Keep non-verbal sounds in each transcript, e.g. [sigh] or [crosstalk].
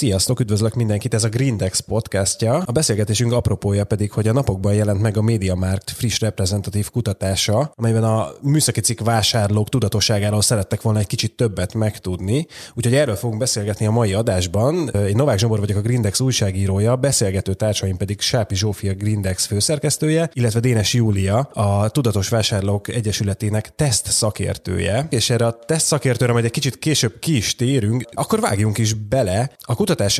Sziasztok, üdvözlök mindenkit, ez a Grindex podcastja. A beszélgetésünk apropója pedig, hogy a napokban jelent meg a MediaMarkt friss reprezentatív kutatása, amelyben a műszaki cikk vásárlók tudatosságáról szerettek volna egy kicsit többet megtudni. Úgyhogy erről fogunk beszélgetni a mai adásban. Én Novák Zsombor vagyok a Grindex újságírója, beszélgető társaim pedig Sápi Zsófia Grindex főszerkesztője, illetve Dénes Júlia, a Tudatos Vásárlók Egyesületének teszt szakértője. És erre a teszt szakértőre majd egy kicsit később ki is térünk, akkor vágjunk is bele. A kutatás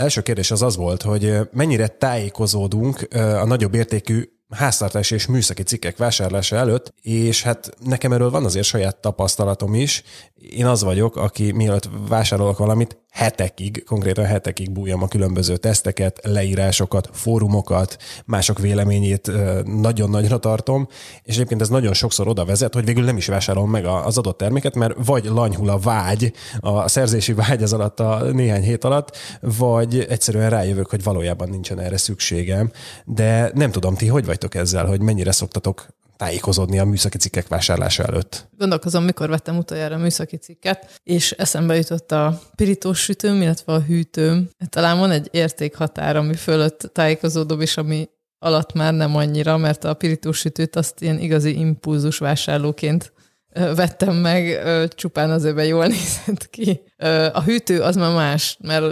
első kérdés az az volt, hogy mennyire tájékozódunk a nagyobb értékű háztartási és műszaki cikkek vásárlása előtt, és hát nekem erről van azért saját tapasztalatom is. Én az vagyok, aki mielőtt vásárolok valamit, hetekig, konkrétan hetekig bújjam a különböző teszteket, leírásokat, fórumokat, mások véleményét nagyon nagyra tartom, és egyébként ez nagyon sokszor oda vezet, hogy végül nem is vásárolom meg az adott terméket, mert vagy lanyhul a vágy, a szerzési vágy az alatt a néhány hét alatt, vagy egyszerűen rájövök, hogy valójában nincsen erre szükségem. De nem tudom, ti hogy vagytok ezzel, hogy mennyire szoktatok tájékozódni a műszaki cikkek vásárlása előtt. Gondolkozom, mikor vettem utoljára a műszaki cikket, és eszembe jutott a pirítós sütőm, illetve a hűtőm. Talán van egy értékhatár, ami fölött tájékozódom, és ami alatt már nem annyira, mert a pirítós sütőt azt ilyen igazi impulzus vásárlóként vettem meg, csupán azért, mert jól [laughs] nézett ki. A hűtő az már más, mert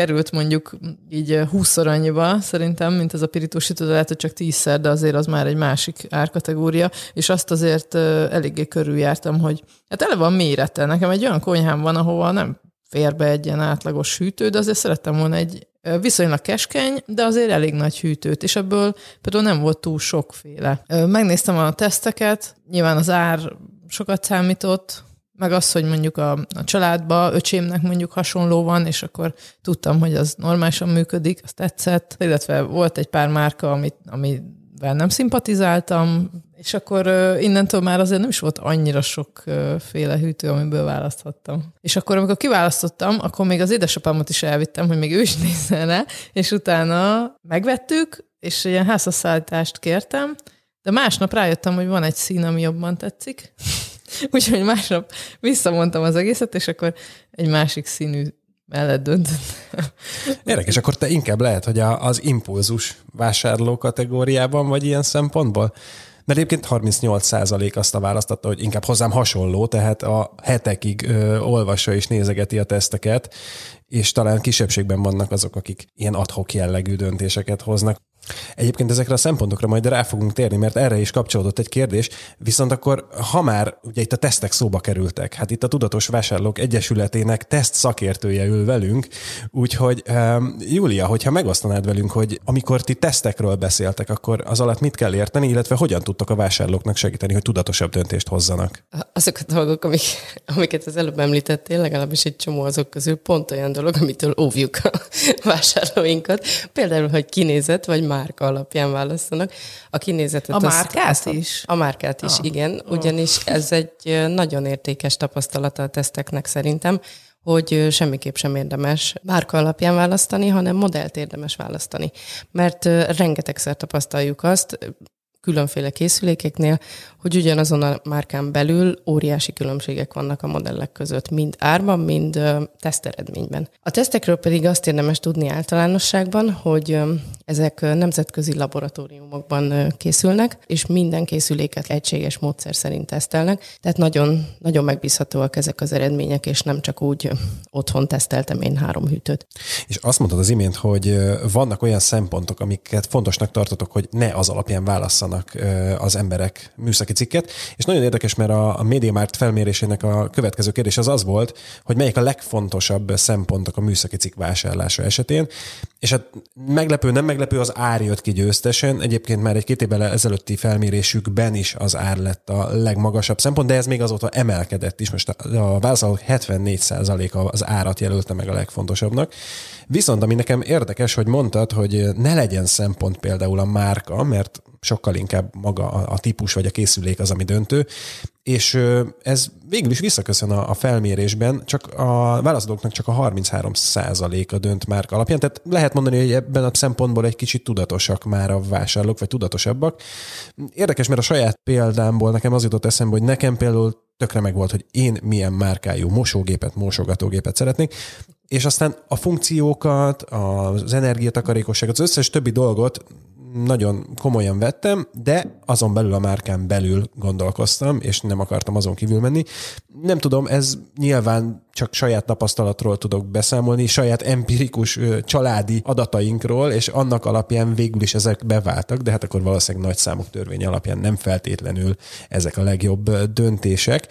került mondjuk így 20 annyiba szerintem, mint ez a pirítósító, de lehet, hogy csak tízszer, de azért az már egy másik árkategória, és azt azért eléggé körüljártam, hogy hát eleve a mérete. Nekem egy olyan konyhám van, ahova nem fér be egy ilyen átlagos hűtő, de azért szerettem volna egy viszonylag keskeny, de azért elég nagy hűtőt, és ebből például nem volt túl sokféle. Megnéztem a teszteket, nyilván az ár sokat számított, meg az, hogy mondjuk a, a családba öcsémnek mondjuk hasonló van, és akkor tudtam, hogy az normálisan működik, az tetszett, illetve volt egy pár márka, amit, amivel nem szimpatizáltam, és akkor innentől már azért nem is volt annyira sokféle uh, hűtő, amiből választhattam. És akkor, amikor kiválasztottam, akkor még az édesapámat is elvittem, hogy még ő is [laughs] nézzen le, és utána megvettük, és ilyen házasszállítást kértem, de másnap rájöttem, hogy van egy szín, ami jobban tetszik. [laughs] Úgyhogy másnap visszamondtam az egészet, és akkor egy másik színű mellett döntöttem. [laughs] Érdekes, akkor te inkább lehet, hogy az impulzus vásárló kategóriában vagy ilyen szempontból? Mert egyébként 38% azt a választotta, hogy inkább hozzám hasonló, tehát a hetekig ö, olvassa és nézegeti a teszteket, és talán kisebbségben vannak azok, akik ilyen adhok jellegű döntéseket hoznak. Egyébként ezekre a szempontokra majd rá fogunk térni, mert erre is kapcsolódott egy kérdés, viszont akkor, ha már ugye itt a tesztek szóba kerültek, hát itt a Tudatos Vásárlók Egyesületének teszt szakértője ül velünk, úgyhogy um, Júlia, hogyha megosztanád velünk, hogy amikor ti tesztekről beszéltek, akkor az alatt mit kell érteni, illetve hogyan tudtok a vásárlóknak segíteni, hogy tudatosabb döntést hozzanak? Azok a dolgok, amik, amiket az előbb említettél, legalábbis egy csomó azok közül pont olyan dolog, amitől óvjuk a vásárlóinkat. Például, hogy kinézet, vagy márka alapján választanak. A kinézetet... A márkát azt, is? A márkát is, ah. igen. Ugyanis ez egy nagyon értékes tapasztalata a teszteknek szerintem, hogy semmiképp sem érdemes márka alapján választani, hanem modellt érdemes választani. Mert rengetegszer tapasztaljuk azt, különféle készülékeknél, hogy ugyanazon a márkán belül óriási különbségek vannak a modellek között, mind árban, mind teszteredményben. A tesztekről pedig azt érdemes tudni általánosságban, hogy ezek nemzetközi laboratóriumokban készülnek, és minden készüléket egységes módszer szerint tesztelnek, tehát nagyon, nagyon megbízhatóak ezek az eredmények, és nem csak úgy otthon teszteltem én három hűtőt. És azt mondtad az imént, hogy vannak olyan szempontok, amiket fontosnak tartotok, hogy ne az alapján válasszanak az emberek műszaki cikket, és nagyon érdekes, mert a, a MediaMarkt felmérésének a következő kérdés az az volt, hogy melyik a legfontosabb szempontok a műszaki cikk vásárlása esetén, és hát meglepő, nem meglepő, az ár jött ki győztesen. Egyébként már egy két évvel ezelőtti felmérésükben is az ár lett a legmagasabb szempont, de ez még azóta emelkedett is. Most a, a válaszolók 74%-a az árat jelölte meg a legfontosabbnak. Viszont ami nekem érdekes, hogy mondtad, hogy ne legyen szempont például a márka, mert sokkal inkább maga a, a típus vagy a készülék az, ami döntő, és ez végül is visszaköszön a, a felmérésben, csak a válaszadóknak csak a 33 a dönt márka alapján, tehát lehet mondani, hogy ebben a szempontból egy kicsit tudatosak már a vásárlók, vagy tudatosabbak. Érdekes, mert a saját példámból nekem az jutott eszembe, hogy nekem például tökre meg volt, hogy én milyen márkájú mosógépet, mosogatógépet szeretnék, és aztán a funkciókat, az energiatakarékosságot, az összes többi dolgot nagyon komolyan vettem, de azon belül a márkán belül gondolkoztam, és nem akartam azon kívül menni. Nem tudom, ez nyilván csak saját tapasztalatról tudok beszámolni, saját empirikus családi adatainkról, és annak alapján végül is ezek beváltak, de hát akkor valószínűleg nagy számok törvény alapján nem feltétlenül ezek a legjobb döntések.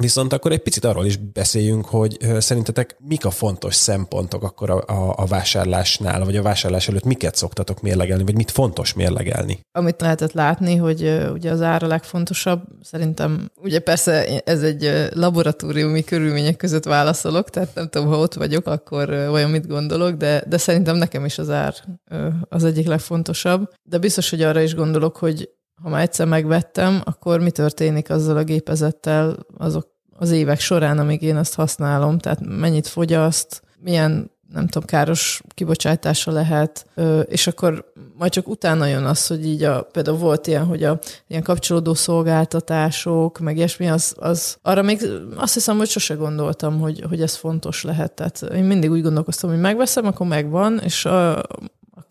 Viszont akkor egy picit arról is beszéljünk, hogy szerintetek mik a fontos szempontok akkor a, a, a vásárlásnál, vagy a vásárlás előtt miket szoktatok mérlegelni, vagy mit fontos mérlegelni? Amit lehetett látni, hogy ugye az ára legfontosabb, szerintem ugye persze ez egy laboratóriumi körülmények között válaszolok, tehát nem tudom, ha ott vagyok, akkor olyan mit gondolok, de, de szerintem nekem is az ár az egyik legfontosabb. De biztos, hogy arra is gondolok, hogy ha már egyszer megvettem, akkor mi történik azzal a gépezettel azok az évek során, amíg én azt használom, tehát mennyit fogyaszt, milyen nem tudom, káros kibocsátása lehet, és akkor majd csak utána jön az, hogy így a, például volt ilyen, hogy a ilyen kapcsolódó szolgáltatások, meg ilyesmi, az, az arra még azt hiszem, hogy sose gondoltam, hogy, hogy ez fontos lehet. Tehát én mindig úgy gondolkoztam, hogy megveszem, akkor megvan, és a,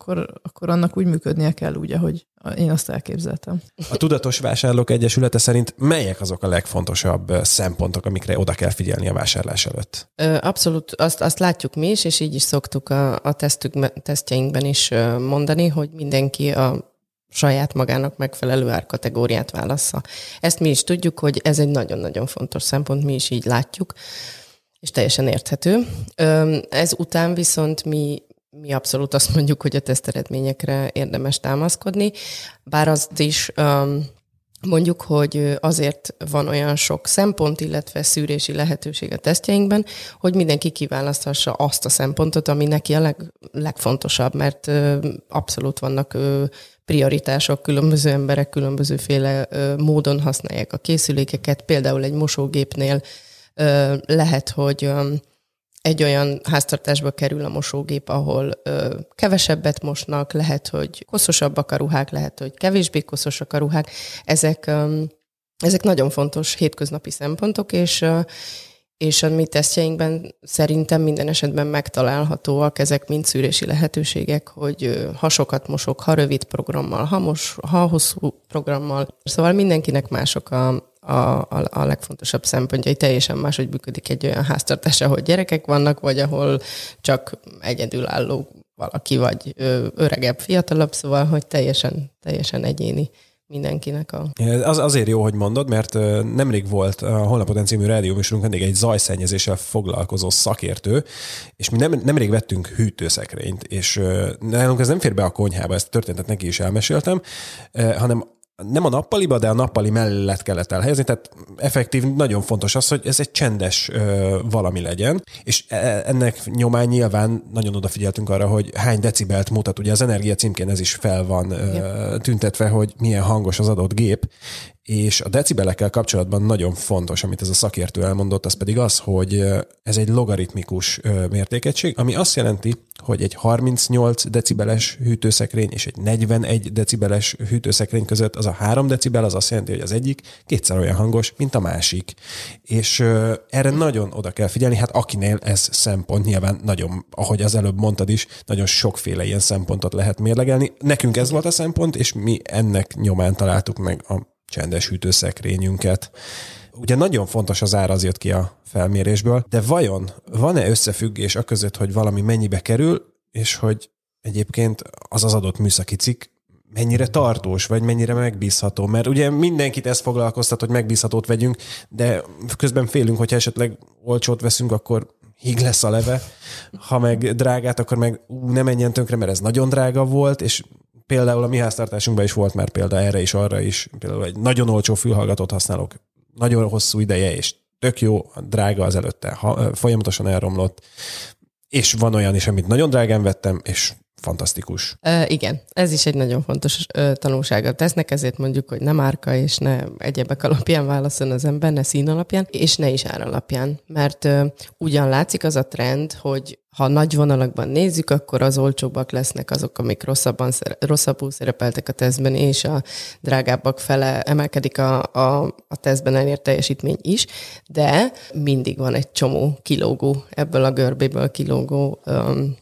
akkor, akkor annak úgy működnie kell úgy, ahogy én azt elképzeltem. A Tudatos Vásárlók Egyesülete szerint melyek azok a legfontosabb szempontok, amikre oda kell figyelni a vásárlás előtt? Abszolút, azt, azt látjuk mi is, és így is szoktuk a, a tesztük, tesztjeinkben is mondani, hogy mindenki a saját magának megfelelő árkategóriát válassza. Ezt mi is tudjuk, hogy ez egy nagyon-nagyon fontos szempont, mi is így látjuk, és teljesen érthető. Ez után viszont mi mi abszolút azt mondjuk, hogy a teszteredményekre érdemes támaszkodni, bár azt is um, mondjuk, hogy azért van olyan sok szempont, illetve szűrési lehetőség a tesztjeinkben, hogy mindenki kiválaszthassa azt a szempontot, ami neki a leg, legfontosabb, mert ö, abszolút vannak ö, prioritások, különböző emberek különbözőféle ö, módon használják a készülékeket, például egy mosógépnél ö, lehet, hogy ö, egy olyan háztartásba kerül a mosógép, ahol ö, kevesebbet mosnak, lehet, hogy koszosabbak a ruhák, lehet, hogy kevésbé koszosak a ruhák. Ezek, ö, ezek nagyon fontos hétköznapi szempontok, és, ö, és a mi tesztjeinkben szerintem minden esetben megtalálhatóak ezek mind szűrési lehetőségek, hogy ha sokat mosok, ha rövid programmal, ha, mos, ha hosszú programmal. Szóval mindenkinek mások a, a, a, a legfontosabb szempontjai. Teljesen máshogy működik egy olyan háztartás, ahol gyerekek vannak, vagy ahol csak egyedülálló valaki, vagy öregebb, fiatalabb, szóval, hogy teljesen, teljesen egyéni mindenkinek a... Az azért jó, hogy mondod, mert nemrég volt a Holnapoten című rádióműsorunk vendég egy zajszennyezéssel foglalkozó szakértő, és mi nem, nemrég vettünk hűtőszekrényt, és nálunk ez nem fér be a konyhába, ezt történetet neki is elmeséltem, hanem nem a nappaliba, de a nappali mellett kellett elhelyezni, tehát effektív nagyon fontos az, hogy ez egy csendes ö, valami legyen, és e, ennek nyomán nyilván nagyon odafigyeltünk arra, hogy hány decibelt mutat, ugye az energia címkén ez is fel van ö, tüntetve, hogy milyen hangos az adott gép, és a decibelekkel kapcsolatban nagyon fontos, amit ez a szakértő elmondott, az pedig az, hogy ez egy logaritmikus mértékegység, ami azt jelenti, hogy egy 38 decibeles hűtőszekrény és egy 41 decibeles hűtőszekrény között az a 3 decibel az azt jelenti, hogy az egyik kétszer olyan hangos, mint a másik. És erre nagyon oda kell figyelni, hát akinél ez szempont, nyilván nagyon, ahogy az előbb mondtad is, nagyon sokféle ilyen szempontot lehet mérlegelni. Nekünk ez volt a szempont, és mi ennek nyomán találtuk meg a csendes hűtőszekrényünket. Ugye nagyon fontos az ár, az jött ki a felmérésből, de vajon van-e összefüggés a között, hogy valami mennyibe kerül, és hogy egyébként az az adott műszaki cikk mennyire tartós, vagy mennyire megbízható. Mert ugye mindenkit ezt foglalkoztat, hogy megbízhatót vegyünk, de közben félünk, hogyha esetleg olcsót veszünk, akkor híg lesz a leve. Ha meg drágát, akkor meg ú, ne menjen tönkre, mert ez nagyon drága volt, és például a mi háztartásunkban is volt már példa erre is, arra is. Például egy nagyon olcsó fülhallgatót használok nagyon hosszú ideje, és tök jó, drága az előtte, ha, folyamatosan elromlott. És van olyan is, amit nagyon drágán vettem, és fantasztikus. E, igen, ez is egy nagyon fontos ö, tanulsága tesznek, ezért mondjuk, hogy nem árka és ne egyebek alapján válaszol az ember, ne szín alapján, és ne is ár alapján. Mert ö, ugyan látszik az a trend, hogy ha nagy vonalakban nézzük, akkor az olcsóbbak lesznek azok, amik rosszabban, rosszabbul szerepeltek a tesztben, és a drágábbak fele emelkedik a, a, a tesztben elért teljesítmény is, de mindig van egy csomó kilógó, ebből a görbéből kilógó um,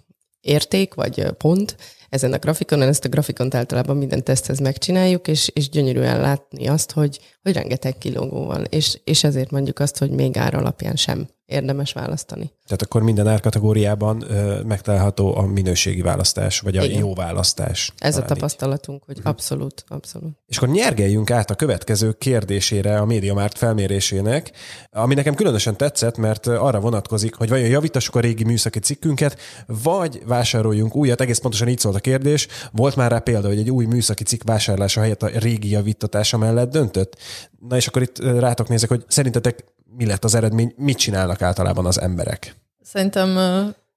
érték vagy pont ezen a grafikonon. Ezt a grafikont általában minden teszthez megcsináljuk, és, és gyönyörűen látni azt, hogy, hogy rengeteg kilógó van. És, és ezért mondjuk azt, hogy még ár alapján sem érdemes választani. Tehát akkor minden árkategóriában ö, megtalálható a minőségi választás, vagy a Igen. jó választás. Ez a tapasztalatunk, így. hogy mhm. abszolút, abszolút. És akkor nyergeljünk át a következő kérdésére a médiamárt felmérésének, ami nekem különösen tetszett, mert arra vonatkozik, hogy vajon javítassuk a régi műszaki cikkünket, vagy vásároljunk újat. Egész pontosan így szólt a kérdés. Volt már rá példa, hogy egy új műszaki cikk vásárlása helyett a régi javítatása mellett döntött? Na és akkor itt rátok nézek, hogy szerintetek mi lett az eredmény, mit csinálnak általában az emberek? Szerintem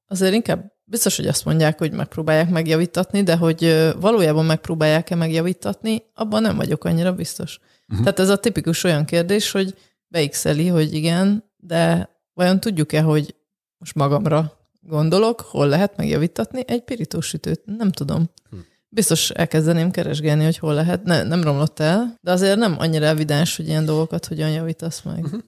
azért inkább biztos, hogy azt mondják, hogy megpróbálják megjavítatni, de hogy valójában megpróbálják-e megjavítatni, abban nem vagyok annyira biztos. Uh-huh. Tehát ez a tipikus olyan kérdés, hogy beixeli, hogy igen, de vajon tudjuk-e, hogy most magamra gondolok, hol lehet megjavítatni egy pirítós sütőt? Nem tudom. Uh-huh. Biztos elkezdeném keresgélni, hogy hol lehet. Ne, nem romlott el, de azért nem annyira evidens, hogy ilyen dolgokat hogyan javítasz meg. Uh-huh.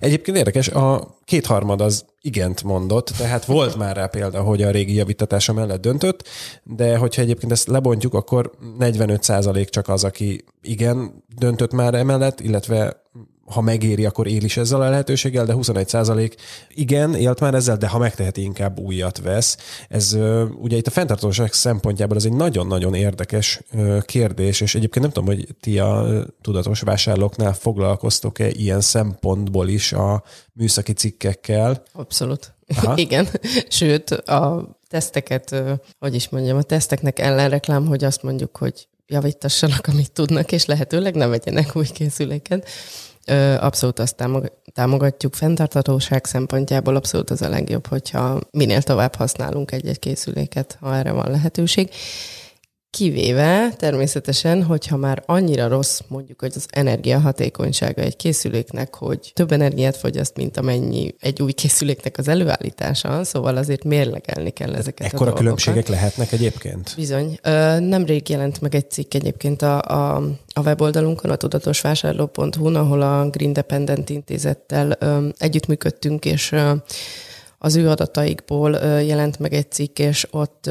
Egyébként érdekes, a kétharmad az igent mondott, tehát volt már rá példa, hogy a régi javítatása mellett döntött, de hogyha egyébként ezt lebontjuk, akkor 45% csak az, aki igen döntött már emellett, illetve ha megéri, akkor él is ezzel a lehetőséggel, de 21 százalék igen, élt már ezzel, de ha megteheti, inkább újat vesz. Ez ugye itt a fenntartóság szempontjából ez egy nagyon-nagyon érdekes kérdés, és egyébként nem tudom, hogy ti a tudatos vásárlóknál foglalkoztok-e ilyen szempontból is a műszaki cikkekkel? Abszolút. Aha. [laughs] Igen, sőt, a teszteket, hogy is mondjam, a teszteknek ellenreklám, hogy azt mondjuk, hogy javítassanak, amit tudnak, és lehetőleg ne vegyenek új készüléket. Abszolút azt támogatjuk fenntartatóság szempontjából, abszolút az a legjobb, hogyha minél tovább használunk egy-egy készüléket, ha erre van lehetőség. Kivéve természetesen, hogyha már annyira rossz mondjuk, hogy az energiahatékonysága egy készüléknek, hogy több energiát fogyaszt, mint amennyi egy új készüléknek az előállítása, szóval azért mérlegelni kell ezeket Ekkora a dolgokat. különbségek lehetnek egyébként? Bizony. Nemrég jelent meg egy cikk egyébként a, a, a weboldalunkon, a tudatosvásárló.hu-n, ahol a Green Dependent intézettel együttműködtünk, és az ő adataikból jelent meg egy cikk, és ott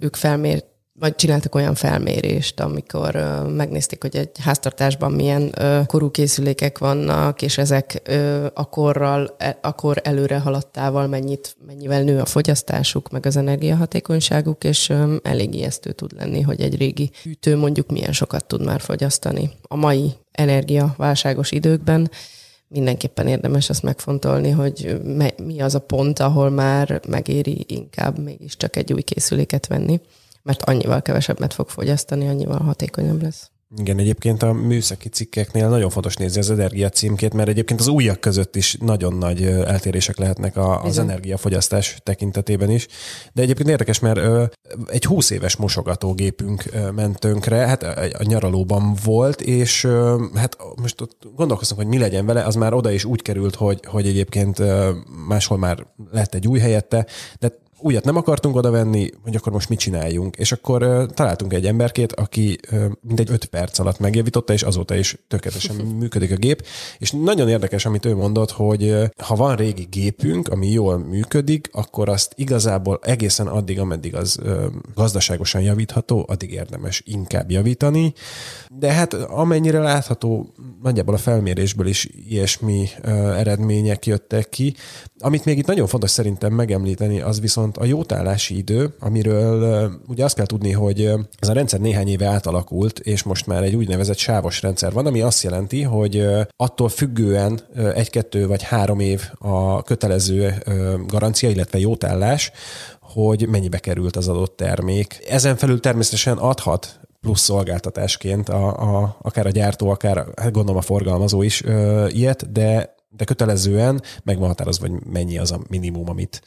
ők felmért vagy csináltak olyan felmérést, amikor megnézték, hogy egy háztartásban milyen korú készülékek vannak, és ezek uh, akkorral, e, akkor előre haladtával mennyit, mennyivel nő a fogyasztásuk, meg az energiahatékonyságuk, és elég ijesztő tud lenni, hogy egy régi hűtő mondjuk milyen sokat tud már fogyasztani. A mai energiaválságos időkben mindenképpen érdemes azt megfontolni, hogy mi az a pont, ahol már megéri inkább mégiscsak egy új készüléket venni mert annyival kevesebbet fog fogyasztani, annyival hatékonyabb lesz. Igen, egyébként a műszaki cikkeknél nagyon fontos nézni az energia címkét, mert egyébként az újak között is nagyon nagy eltérések lehetnek a, az energiafogyasztás tekintetében is. De egyébként érdekes, mert egy 20 éves mosogatógépünk ment tönkre, hát a nyaralóban volt, és hát most ott gondolkoztunk, hogy mi legyen vele, az már oda is úgy került, hogy, hogy egyébként máshol már lett egy új helyette, de újat nem akartunk oda venni, hogy akkor most mit csináljunk. És akkor uh, találtunk egy emberkét, aki uh, mindegy öt perc alatt megjavította, és azóta is tökéletesen [laughs] működik a gép. És nagyon érdekes, amit ő mondott, hogy uh, ha van régi gépünk, ami jól működik, akkor azt igazából egészen addig, ameddig az uh, gazdaságosan javítható, addig érdemes inkább javítani. De hát amennyire látható, nagyjából a felmérésből is ilyesmi uh, eredmények jöttek ki. Amit még itt nagyon fontos szerintem megemlíteni, az viszont a jótállási idő, amiről ugye azt kell tudni, hogy ez a rendszer néhány éve átalakult, és most már egy úgynevezett sávos rendszer van, ami azt jelenti, hogy attól függően egy-kettő vagy három év a kötelező garancia, illetve jótállás, hogy mennyibe került az adott termék. Ezen felül természetesen adhat plusz szolgáltatásként, a, a, akár a gyártó, akár hát gondolom a forgalmazó is ö, ilyet, de, de kötelezően meg van határozva, hogy mennyi az a minimum, amit,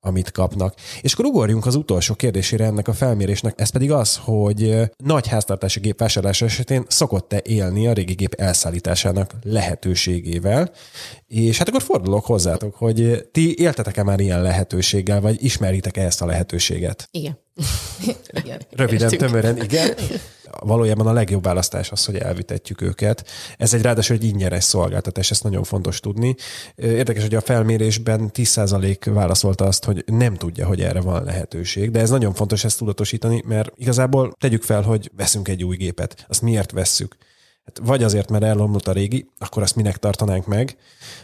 amit kapnak. És akkor ugorjunk az utolsó kérdésére ennek a felmérésnek, ez pedig az, hogy nagy háztartási gép vásárlása esetén szokott-e élni a régi gép elszállításának lehetőségével, és hát akkor fordulok hozzátok, hogy ti éltetek-e már ilyen lehetőséggel, vagy ismeritek-e ezt a lehetőséget? Igen. [laughs] Igen. Röviden, Értünk. tömören, igen. [laughs] Valójában a legjobb választás az, hogy elvitetjük őket. Ez egy ráadásul egy ingyenes szolgáltatás, ezt nagyon fontos tudni. Érdekes, hogy a felmérésben 10% válaszolta azt, hogy nem tudja, hogy erre van lehetőség, de ez nagyon fontos ezt tudatosítani, mert igazából tegyük fel, hogy veszünk egy új gépet. Azt miért vesszük? Hát vagy azért, mert elomlott a régi, akkor azt minek tartanánk meg,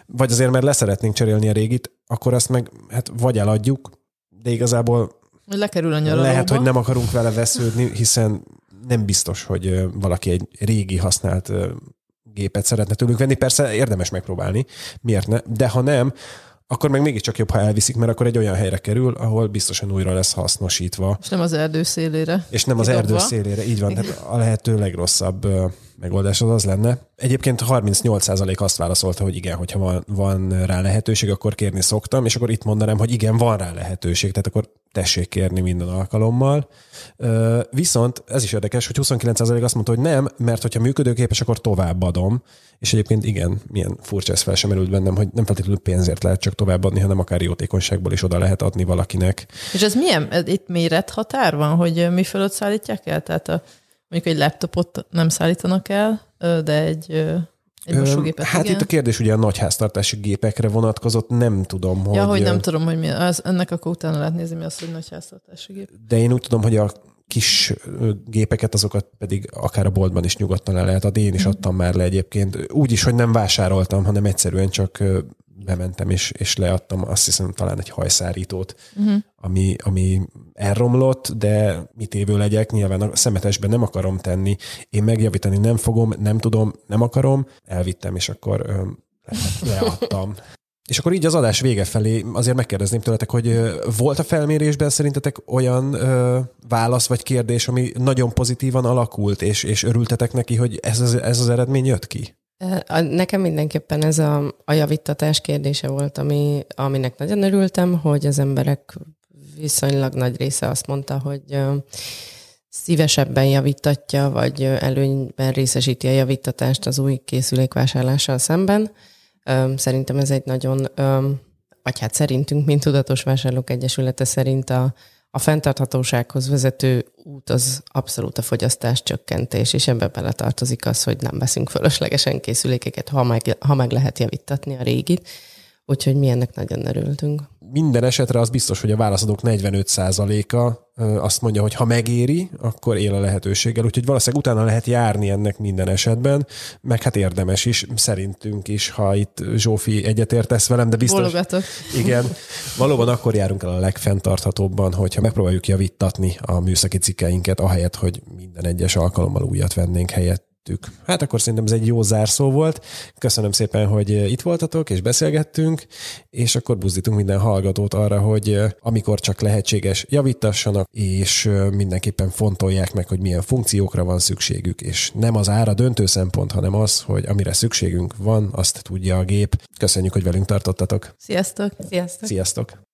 vagy azért, mert leszeretnénk cserélni a régit, akkor azt meg hát vagy eladjuk, de igazából lekerül a nyaralóba. lehet, hogy nem akarunk vele vesződni, hiszen nem biztos, hogy valaki egy régi használt gépet szeretne tőlünk venni. Persze érdemes megpróbálni, miért ne? De ha nem, akkor meg mégiscsak jobb, ha elviszik, mert akkor egy olyan helyre kerül, ahol biztosan újra lesz hasznosítva. És nem az erdő szélére. És nem az Kidobva. erdő szélére, így van. Tehát a lehető legrosszabb megoldás az az lenne. Egyébként 38% azt válaszolta, hogy igen, hogyha van, van rá lehetőség, akkor kérni szoktam, és akkor itt mondanám, hogy igen, van rá lehetőség, tehát akkor tessék kérni minden alkalommal. Viszont ez is érdekes, hogy 29% azt mondta, hogy nem, mert hogyha működőképes, akkor továbbadom. És egyébként igen, milyen furcsa ez fel sem merült bennem, hogy nem feltétlenül pénzért lehet csak továbbadni, hanem akár jótékonyságból is oda lehet adni valakinek. És ez milyen? Itt mérethatár van, hogy mi fölött szállítják el? Tehát a, mondjuk egy laptopot nem szállítanak el, de egy, egy mosógépet Hát igen. itt a kérdés ugye a nagyháztartási gépekre vonatkozott, nem tudom, hogy... Ja, hogy nem tudom, hogy mi az, ennek akkor utána lehet nézni, mi az, hogy nagy háztartási gép. De én úgy tudom, hogy a kis gépeket, azokat pedig akár a boltban is nyugodtan le lehet adni. Én is adtam már le egyébként. Úgy is, hogy nem vásároltam, hanem egyszerűen csak bementem és, és leadtam azt hiszem talán egy hajszárítót, uh-huh. ami, ami elromlott, de mit évő legyek, nyilván a szemetesben nem akarom tenni, én megjavítani nem fogom, nem tudom, nem akarom, elvittem, és akkor ö, le- leadtam. És akkor így az adás vége felé azért megkérdezném tőletek, hogy volt a felmérésben szerintetek olyan ö, válasz vagy kérdés, ami nagyon pozitívan alakult, és, és örültetek neki, hogy ez az, ez az eredmény jött ki? Nekem mindenképpen ez a, a javítatás kérdése volt, ami, aminek nagyon örültem, hogy az emberek viszonylag nagy része azt mondta, hogy szívesebben javítatja, vagy előnyben részesíti a javítatást az új készülék vásárlással szemben. Szerintem ez egy nagyon, vagy hát szerintünk, mint Tudatos Vásárlók Egyesülete szerint a, a fenntarthatósághoz vezető út az abszolút a fogyasztás csökkentés, és ebbe bele tartozik az, hogy nem veszünk fölöslegesen készülékeket, ha meg, ha meg lehet javítatni a régit. Úgyhogy mi ennek nagyon örültünk. Minden esetre az biztos, hogy a válaszadók 45%-a ö, azt mondja, hogy ha megéri, akkor él a lehetőséggel, úgyhogy valószínűleg utána lehet járni ennek minden esetben, meg hát érdemes is, szerintünk is, ha itt Zsófi egyetértesz velem, de biztos... Bologatok. Igen, valóban akkor járunk el a legfenntarthatóbban, hogyha megpróbáljuk javítatni a műszaki cikkeinket, ahelyett, hogy minden egyes alkalommal újat vennénk helyettük. Hát akkor szerintem ez egy jó zárszó volt. Köszönöm szépen, hogy itt voltatok, és beszélgettünk, és akkor buzdítunk minden hallgatót arra, hogy amikor csak lehetséges, javítassanak, és mindenképpen fontolják meg, hogy milyen funkciókra van szükségük, és nem az ára döntő szempont, hanem az, hogy amire szükségünk van, azt tudja a gép. Köszönjük, hogy velünk tartottatok. Sziasztok! Sziasztok! Sziasztok!